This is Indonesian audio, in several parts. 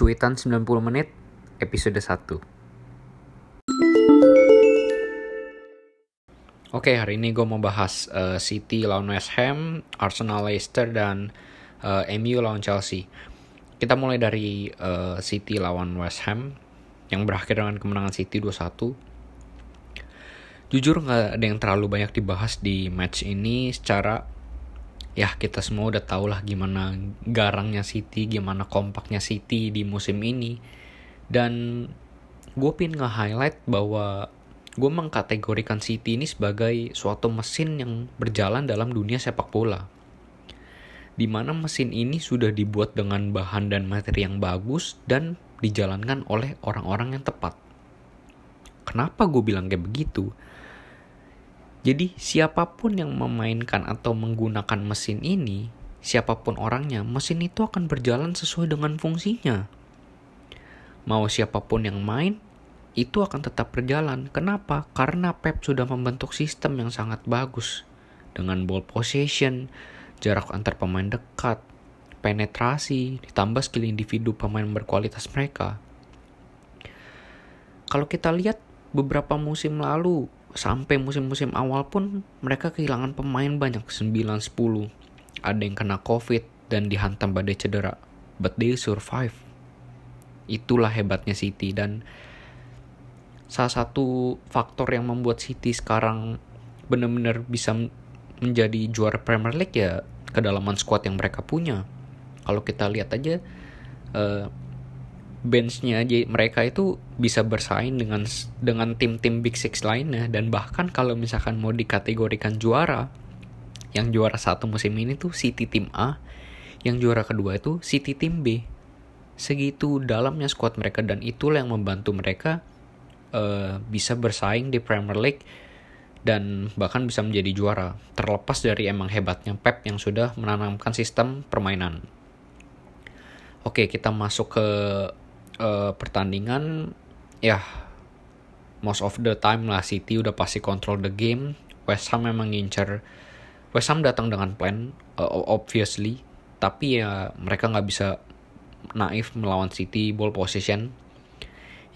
Cuitan 90 menit episode 1 Oke hari ini gue mau bahas uh, City lawan West Ham, Arsenal Leicester dan uh, MU lawan Chelsea. Kita mulai dari uh, City lawan West Ham yang berakhir dengan kemenangan City 2-1. Jujur nggak ada yang terlalu banyak dibahas di match ini secara ya kita semua udah tau lah gimana garangnya City, gimana kompaknya City di musim ini. Dan gue pin nge-highlight bahwa gue mengkategorikan City ini sebagai suatu mesin yang berjalan dalam dunia sepak bola. Di mana mesin ini sudah dibuat dengan bahan dan materi yang bagus dan dijalankan oleh orang-orang yang tepat. Kenapa gue bilang kayak begitu? Jadi siapa pun yang memainkan atau menggunakan mesin ini, siapa pun orangnya, mesin itu akan berjalan sesuai dengan fungsinya. Mau siapa pun yang main, itu akan tetap berjalan. Kenapa? Karena Pep sudah membentuk sistem yang sangat bagus. Dengan ball possession, jarak antar pemain dekat, penetrasi, ditambah skill individu pemain berkualitas mereka. Kalau kita lihat beberapa musim lalu, sampai musim-musim awal pun mereka kehilangan pemain banyak. 9-10 ada yang kena covid dan dihantam badai cedera. But they survive. Itulah hebatnya City dan salah satu faktor yang membuat City sekarang benar-benar bisa menjadi juara Premier League ya kedalaman squad yang mereka punya. Kalau kita lihat aja uh, benchnya aja mereka itu bisa bersaing dengan dengan tim-tim Big Six lainnya. Dan bahkan kalau misalkan mau dikategorikan juara yang juara satu musim ini tuh City tim A yang juara kedua itu City tim B. Segitu dalamnya squad mereka dan itulah yang membantu mereka uh, bisa bersaing di Premier League dan bahkan bisa menjadi juara. Terlepas dari emang hebatnya Pep yang sudah menanamkan sistem permainan. Oke, kita masuk ke uh, pertandingan ya most of the time lah City udah pasti control the game. West Ham memang ngincer. West Ham datang dengan plan uh, obviously. Tapi ya mereka nggak bisa naif melawan City ball possession.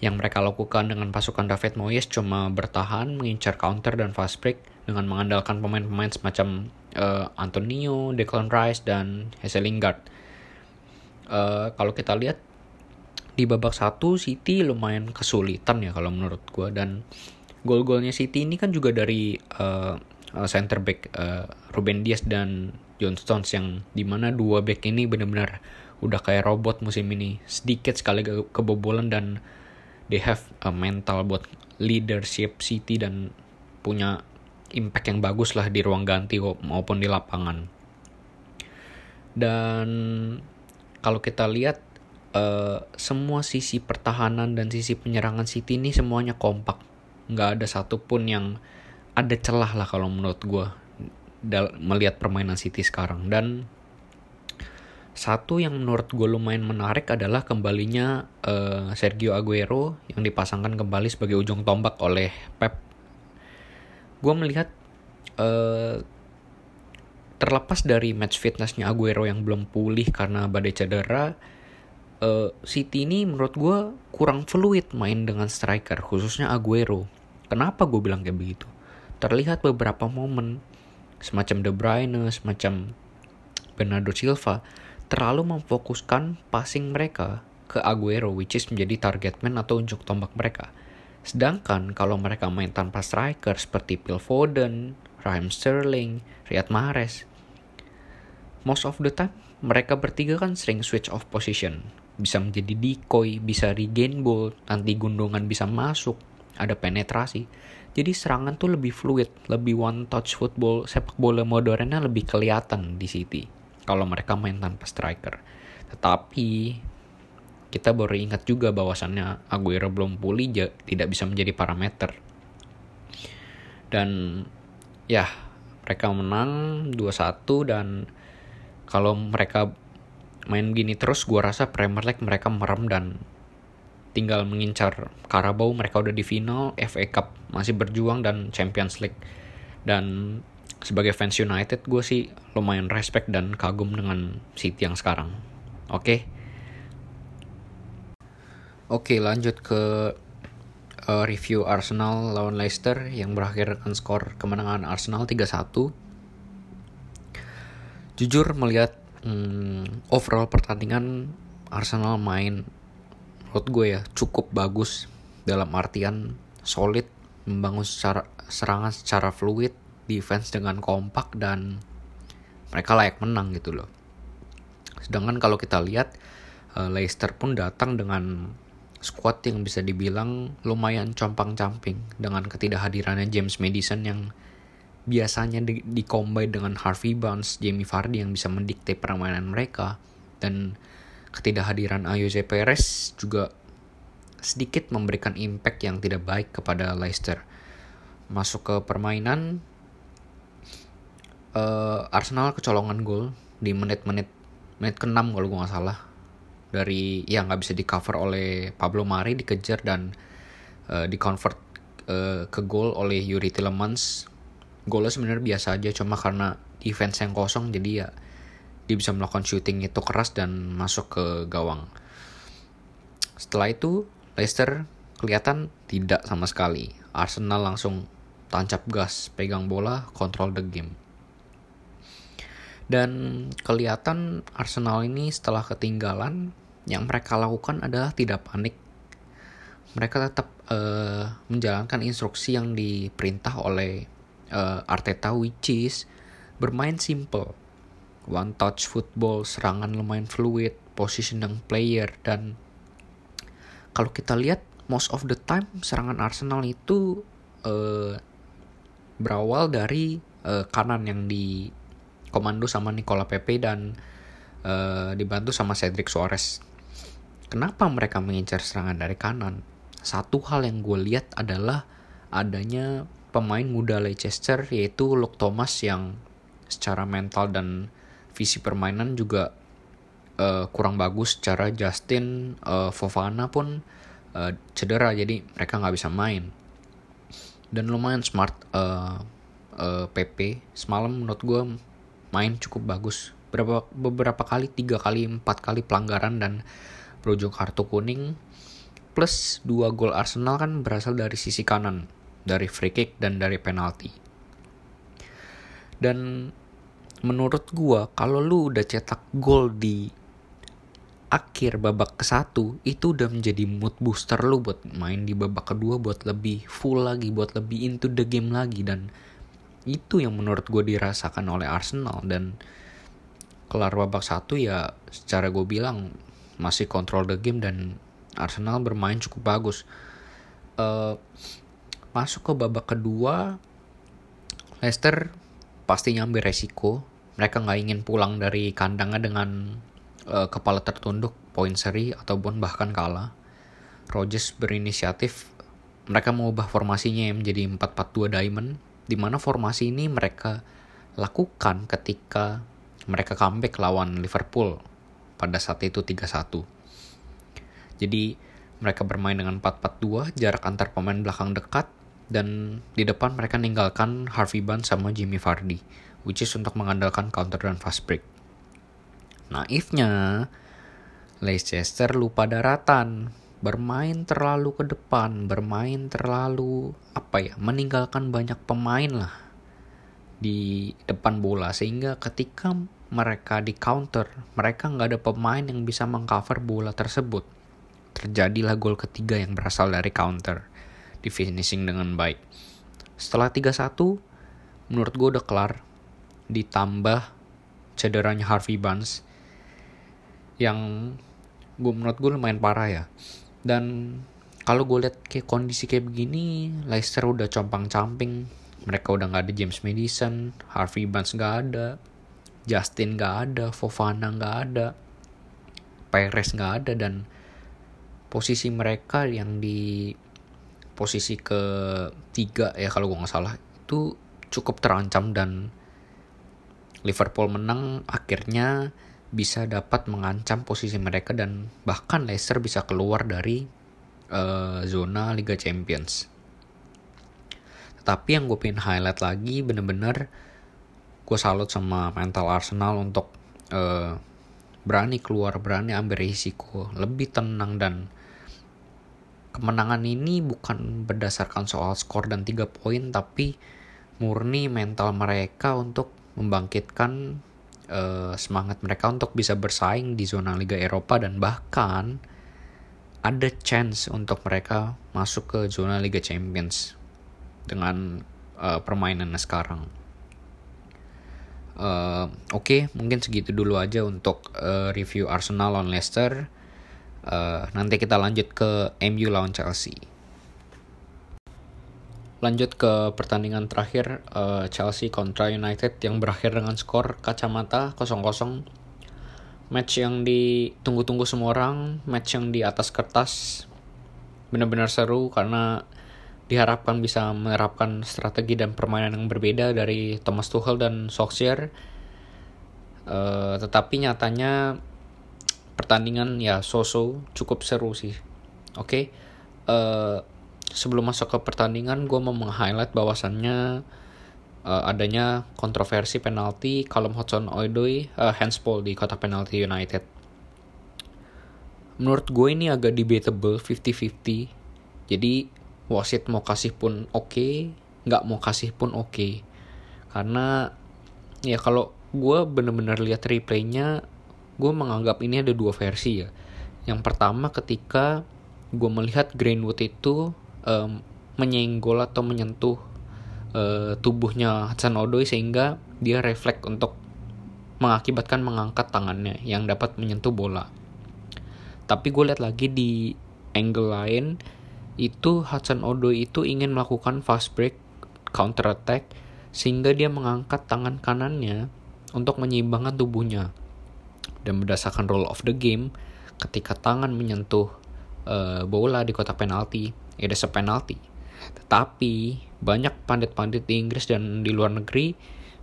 Yang mereka lakukan dengan pasukan David Moyes cuma bertahan mengincar counter dan fast break dengan mengandalkan pemain-pemain semacam uh, Antonio, Declan Rice dan Jesse Lingard. Uh, kalau kita lihat di babak satu City lumayan kesulitan ya kalau menurut gue dan gol-golnya City ini kan juga dari uh, center back uh, Ruben Dias dan John Stones yang di mana dua back ini benar-benar udah kayak robot musim ini. Sedikit sekali ke kebobolan dan they have a mental buat leadership City dan punya impact yang bagus lah di ruang ganti maupun di lapangan. Dan kalau kita lihat uh, semua sisi pertahanan dan sisi penyerangan City ini semuanya kompak. Nggak ada satupun yang ada celah lah kalau menurut gue melihat permainan City sekarang. Dan satu yang menurut gue lumayan menarik adalah kembalinya uh, Sergio Aguero yang dipasangkan kembali sebagai ujung tombak oleh Pep. Gue melihat uh, terlepas dari match fitnessnya Aguero yang belum pulih karena badai cedera, uh, City ini menurut gue kurang fluid main dengan striker khususnya Aguero. Kenapa gue bilang kayak begitu? Terlihat beberapa momen semacam De Bruyne, semacam Bernardo Silva terlalu memfokuskan passing mereka ke Aguero which is menjadi target man atau unjuk tombak mereka. Sedangkan kalau mereka main tanpa striker seperti Phil Foden, Raheem Sterling, Riyad Mahrez, most of the time mereka bertiga kan sering switch off position bisa menjadi decoy, bisa regain ball, nanti gundungan bisa masuk, ada penetrasi. Jadi serangan tuh lebih fluid, lebih one touch football, sepak bola modernnya lebih kelihatan di City kalau mereka main tanpa striker. Tetapi kita baru ingat juga bahwasannya Aguero belum pulih tidak bisa menjadi parameter. Dan ya, mereka menang 2-1 dan kalau mereka main gini terus gue rasa Premier League mereka merem dan tinggal mengincar Carabao mereka udah di final FA Cup masih berjuang dan Champions League dan sebagai fans United gue sih lumayan respect dan kagum dengan City yang sekarang oke okay? Oke lanjut ke uh, review Arsenal lawan Leicester yang berakhir dengan skor kemenangan Arsenal 3-1. Jujur melihat hmm, overall pertandingan Arsenal main menurut gue ya cukup bagus dalam artian solid membangun secara serangan secara fluid defense dengan kompak dan mereka layak menang gitu loh. Sedangkan kalau kita lihat uh, Leicester pun datang dengan squad yang bisa dibilang lumayan compang-camping dengan ketidakhadirannya James Madison yang biasanya di, di combine dengan Harvey Barnes, Jamie Vardy yang bisa mendikte permainan mereka. Dan ketidakhadiran Ayoze Perez juga sedikit memberikan impact yang tidak baik kepada Leicester. Masuk ke permainan uh, Arsenal kecolongan gol di menit-menit menit ke-6 kalau gue nggak salah. Dari yang nggak bisa di cover oleh Pablo Mari dikejar dan uh, di convert uh, ke gol oleh Yuri Tillemans golnya sebenarnya biasa aja cuma karena defense yang kosong jadi ya dia bisa melakukan shooting itu keras dan masuk ke gawang. Setelah itu Leicester kelihatan tidak sama sekali. Arsenal langsung tancap gas pegang bola kontrol the game. Dan kelihatan Arsenal ini setelah ketinggalan yang mereka lakukan adalah tidak panik. Mereka tetap uh, menjalankan instruksi yang diperintah oleh uh, Arteta which is bermain simple. One touch football, serangan lumayan fluid, positioning player dan kalau kita lihat most of the time serangan Arsenal itu uh, berawal dari uh, kanan yang di komando sama Nicola Pepe dan uh, dibantu sama Cedric Suarez. Kenapa mereka mengincar serangan dari kanan? Satu hal yang gue lihat adalah adanya pemain muda Leicester yaitu Luke Thomas yang secara mental dan visi permainan juga uh, kurang bagus. Secara Justin uh, Fofana pun uh, cedera jadi mereka nggak bisa main. Dan lumayan smart uh, uh, PP semalam menurut gue main cukup bagus beberapa beberapa kali tiga kali empat kali pelanggaran dan berujung kartu kuning plus dua gol Arsenal kan berasal dari sisi kanan dari free kick dan dari penalti. Dan menurut gua kalau lu udah cetak gol di akhir babak ke satu itu udah menjadi mood booster lu buat main di babak kedua buat lebih full lagi buat lebih into the game lagi. Dan itu yang menurut gue dirasakan oleh Arsenal. Dan kelar babak satu ya secara gue bilang masih kontrol the game dan Arsenal bermain cukup bagus. Uh, masuk ke babak kedua Leicester pasti ngambil resiko. Mereka nggak ingin pulang dari kandangnya dengan uh, kepala tertunduk poin seri ataupun bahkan kalah. Rodgers berinisiatif. Mereka mengubah formasinya yang menjadi 4-4-2 diamond di mana formasi ini mereka lakukan ketika mereka comeback lawan Liverpool pada saat itu 3-1. Jadi mereka bermain dengan 4-4-2, jarak antar pemain belakang dekat, dan di depan mereka meninggalkan Harvey Barnes sama Jimmy Vardy, which is untuk mengandalkan counter dan fast break. Naifnya, Leicester lupa daratan, bermain terlalu ke depan, bermain terlalu apa ya, meninggalkan banyak pemain lah di depan bola sehingga ketika mereka di counter, mereka nggak ada pemain yang bisa mengcover bola tersebut. Terjadilah gol ketiga yang berasal dari counter, di finishing dengan baik. Setelah 3-1, menurut gue udah kelar, ditambah cederanya Harvey Barnes yang gue menurut gue lumayan parah ya. Dan kalau gue lihat kayak kondisi kayak begini Leicester udah compang camping mereka udah nggak ada James Madison Harvey Barnes nggak ada Justin nggak ada Fofana nggak ada Perez nggak ada dan posisi mereka yang di posisi ketiga ya kalau gue nggak salah itu cukup terancam dan Liverpool menang akhirnya bisa dapat mengancam posisi mereka dan bahkan Leicester bisa keluar dari uh, zona Liga Champions. Tetapi yang gue pengen highlight lagi bener-bener gue salut sama mental Arsenal untuk uh, berani keluar, berani ambil risiko, lebih tenang dan kemenangan ini bukan berdasarkan soal skor dan tiga poin tapi murni mental mereka untuk membangkitkan uh, semangat mereka untuk bisa bersaing di zona Liga Eropa dan bahkan ada chance untuk mereka masuk ke zona Liga Champions dengan uh, permainannya sekarang. Uh, Oke, okay, mungkin segitu dulu aja untuk uh, review Arsenal lawan Leicester. Uh, nanti kita lanjut ke MU lawan Chelsea. Lanjut ke pertandingan terakhir uh, Chelsea kontra United yang berakhir dengan skor kacamata 0-0. Match yang ditunggu-tunggu semua orang, match yang di atas kertas benar-benar seru karena diharapkan bisa menerapkan strategi dan permainan yang berbeda dari Thomas Tuchel dan Solskjaer. Uh, tetapi nyatanya pertandingan ya so-so cukup seru sih. Oke, okay? uh, eh, sebelum masuk ke pertandingan gue mau meng-highlight bahwasannya uh, adanya kontroversi penalti Callum Hudson-Odoi uh, handsball di kotak penalti United. Menurut gue ini agak debatable 50-50. Jadi wasit mau kasih pun oke, okay, nggak mau kasih pun oke. Okay. Karena ya kalau gue bener-bener lihat replaynya gue menganggap ini ada dua versi ya. Yang pertama ketika gue melihat Greenwood itu um, menyenggol atau menyentuh uh, tubuhnya Hudson Odoi sehingga dia refleks untuk mengakibatkan mengangkat tangannya yang dapat menyentuh bola. Tapi gue lihat lagi di angle lain itu Hudson Odoi itu ingin melakukan fast break counter attack sehingga dia mengangkat tangan kanannya untuk menyeimbangkan tubuhnya dan berdasarkan rule of the game ketika tangan menyentuh uh, bola di kotak penalti it is a penalty. Tetapi banyak pandit-pandit di Inggris dan di luar negeri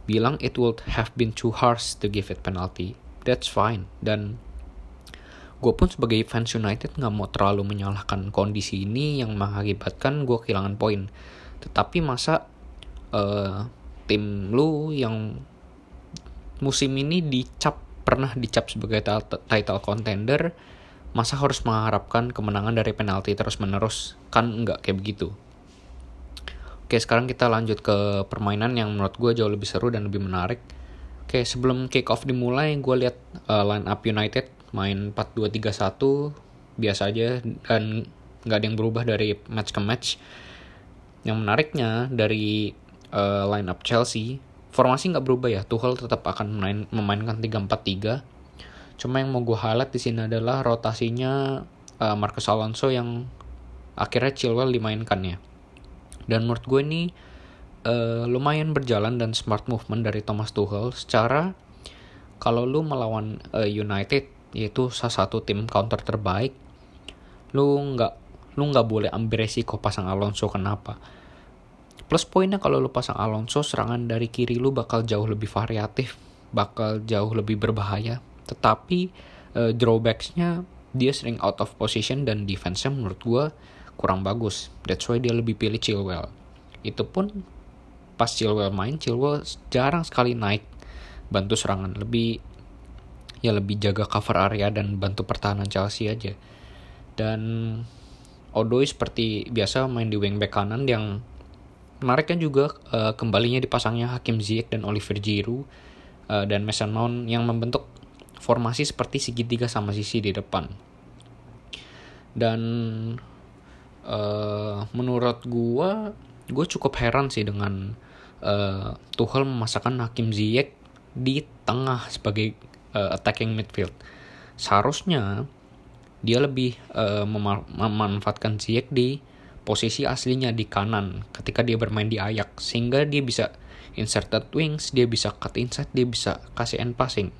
bilang it would have been too harsh to give it penalty. That's fine. Dan gue pun sebagai fans United nggak mau terlalu menyalahkan kondisi ini yang mengakibatkan gue kehilangan poin. Tetapi masa uh, tim lu yang musim ini dicap pernah dicap sebagai title contender, masa harus mengharapkan kemenangan dari penalti terus-menerus? Kan nggak kayak begitu. Oke, sekarang kita lanjut ke permainan yang menurut gue jauh lebih seru dan lebih menarik. Oke, sebelum kick off dimulai, gue lihat uh, line up United main 4-2-3-1 biasa aja dan nggak ada yang berubah dari match ke match. Yang menariknya dari uh, line up Chelsea formasi nggak berubah ya. Tuchel tetap akan main, memainkan 3-4-3 cuma yang mau gue highlight di sini adalah rotasinya uh, Marcus Alonso yang akhirnya Chilwell dimainkan ya. Dan menurut gue ini uh, lumayan berjalan dan smart movement dari Thomas Tuchel secara kalau lu melawan uh, United yaitu salah satu tim counter terbaik lu nggak lu nggak boleh ambil resiko pasang Alonso. Kenapa Plus poinnya kalau lu pasang Alonso, serangan dari kiri lu bakal jauh lebih variatif, bakal jauh lebih berbahaya. Tetapi uh, drawbacksnya dia sering out of position dan defense-nya menurut gue kurang bagus. That's why dia lebih pilih Chilwell. Itu pun pas Chilwell main, Chilwell jarang sekali naik bantu serangan. Lebih ya lebih jaga cover area dan bantu pertahanan Chelsea aja. Dan Odoi seperti biasa main di wingback kanan yang Menarik kan juga uh, kembalinya dipasangnya Hakim Ziyech dan Oliver Giroud uh, dan Mason Mount yang membentuk formasi seperti segitiga sama sisi di depan. Dan uh, menurut gua, gue cukup heran sih dengan uh, Tuchel memasakkan Hakim Ziyech di tengah sebagai uh, attacking midfield. Seharusnya dia lebih uh, memanfaatkan Ziyech di posisi aslinya di kanan ketika dia bermain di Ajax sehingga dia bisa inserted wings, dia bisa cut inside, dia bisa kasih end passing.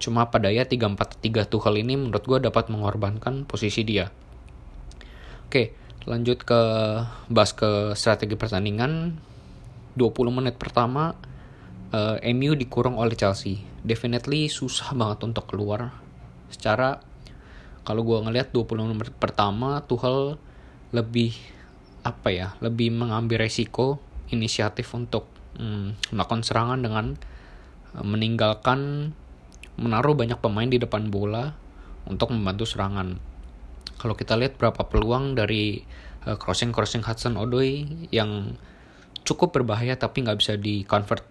Cuma pada ya 3-4-3 Tuchel ini menurut gue dapat mengorbankan posisi dia. Oke, lanjut ke bahas ke strategi pertandingan. 20 menit pertama uh, eh, MU dikurung oleh Chelsea. Definitely susah banget untuk keluar. Secara kalau gue ngelihat 20 menit pertama Tuchel lebih apa ya lebih mengambil resiko inisiatif untuk hmm, melakukan serangan dengan uh, meninggalkan menaruh banyak pemain di depan bola untuk membantu serangan. Kalau kita lihat berapa peluang dari uh, crossing crossing Hudson Odoi yang cukup berbahaya tapi nggak bisa di convert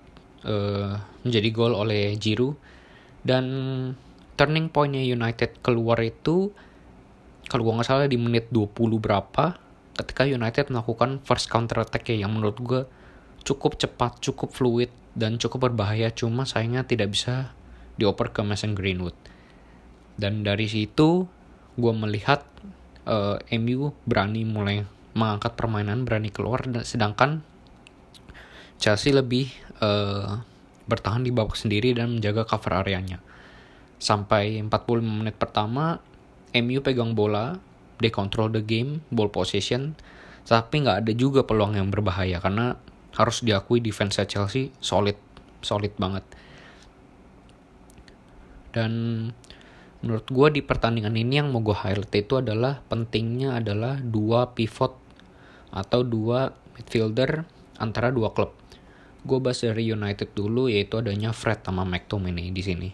uh, menjadi gol oleh Giroud. Dan turning pointnya United keluar itu kalau gue nggak salah di menit 20 berapa ketika United melakukan first counter attack ya yang menurut gue cukup cepat, cukup fluid dan cukup berbahaya cuma sayangnya tidak bisa dioper ke Mason Greenwood. Dan dari situ gue melihat uh, eh, MU berani mulai mengangkat permainan, berani keluar sedangkan Chelsea lebih uh, bertahan di babak sendiri dan menjaga cover areanya. Sampai 45 menit pertama, MU pegang bola, they control the game, ball possession, tapi nggak ada juga peluang yang berbahaya karena harus diakui defense Chelsea solid, solid banget. Dan menurut gue di pertandingan ini yang mau gue highlight itu adalah pentingnya adalah dua pivot atau dua midfielder antara dua klub. Gue bahas dari United dulu yaitu adanya Fred sama McTominay di sini.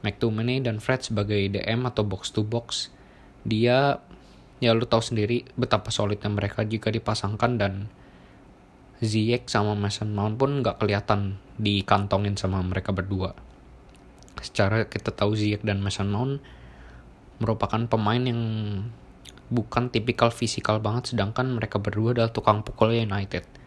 McTominay dan Fred sebagai DM atau box to box dia ya lu tahu sendiri betapa solidnya mereka jika dipasangkan dan Ziyech sama Mason Mount pun nggak kelihatan dikantongin sama mereka berdua. Secara kita tahu Ziyech dan Mason Mount merupakan pemain yang bukan tipikal fisikal banget sedangkan mereka berdua adalah tukang pukul United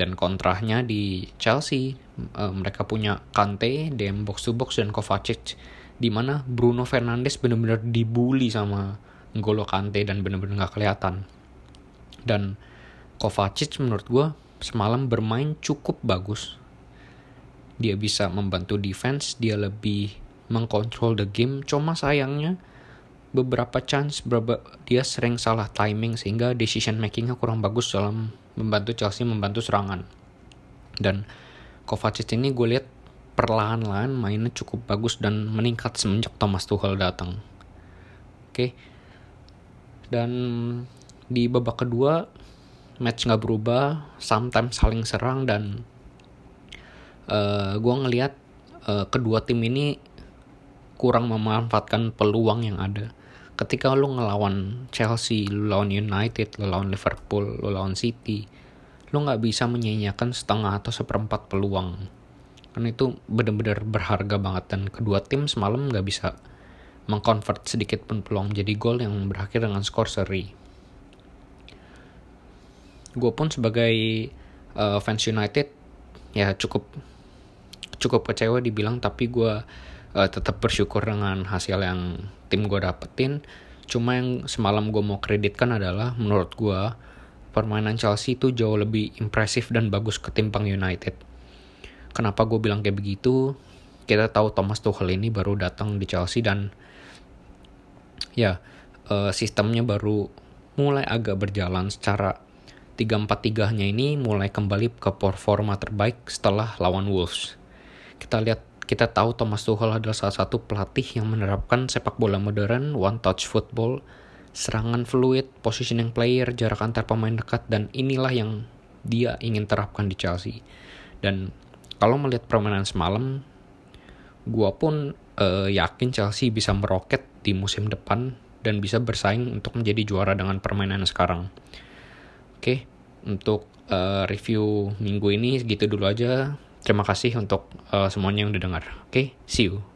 dan kontrahnya di Chelsea uh, mereka punya Kante, DM box to box dan Kovacic di mana Bruno Fernandes benar-benar dibully sama Ngolo Kante dan benar-benar nggak kelihatan. Dan Kovacic menurut gue semalam bermain cukup bagus. Dia bisa membantu defense, dia lebih mengkontrol the game. Cuma sayangnya beberapa chance dia sering salah timing sehingga decision makingnya kurang bagus dalam membantu Chelsea membantu serangan. Dan Kovacic ini gue lihat perlahan-lahan mainnya cukup bagus dan meningkat semenjak Thomas Tuchel datang. Oke. Dan di babak kedua match nggak berubah, sometimes saling serang dan uh, gue ngelihat uh, kedua tim ini kurang memanfaatkan peluang yang ada ketika lu ngelawan Chelsea, lu lawan United, lu lawan Liverpool, lu lawan City, lu nggak bisa menyanyiakan setengah atau seperempat peluang. Karena itu bener-bener berharga banget dan kedua tim semalam nggak bisa mengkonvert sedikit pun peluang jadi gol yang berakhir dengan skor seri. Gue pun sebagai uh, fans United ya cukup cukup kecewa dibilang tapi gue uh, tetap bersyukur dengan hasil yang tim gue dapetin. Cuma yang semalam gue mau kreditkan adalah menurut gue permainan Chelsea itu jauh lebih impresif dan bagus ketimbang United. Kenapa gue bilang kayak begitu? Kita tahu Thomas Tuchel ini baru datang di Chelsea dan ya uh, sistemnya baru mulai agak berjalan secara 3-4-3 nya ini mulai kembali ke performa terbaik setelah lawan Wolves. Kita lihat kita tahu Thomas Tuchel adalah salah satu pelatih yang menerapkan sepak bola modern, one touch football, serangan fluid, positioning player, jarak antar pemain dekat, dan inilah yang dia ingin terapkan di Chelsea. Dan kalau melihat permainan semalam, gua pun uh, yakin Chelsea bisa meroket di musim depan dan bisa bersaing untuk menjadi juara dengan permainan sekarang. Oke, okay, untuk uh, review minggu ini segitu dulu aja. Terima kasih untuk uh, semuanya yang udah dengar. Oke, okay? see you.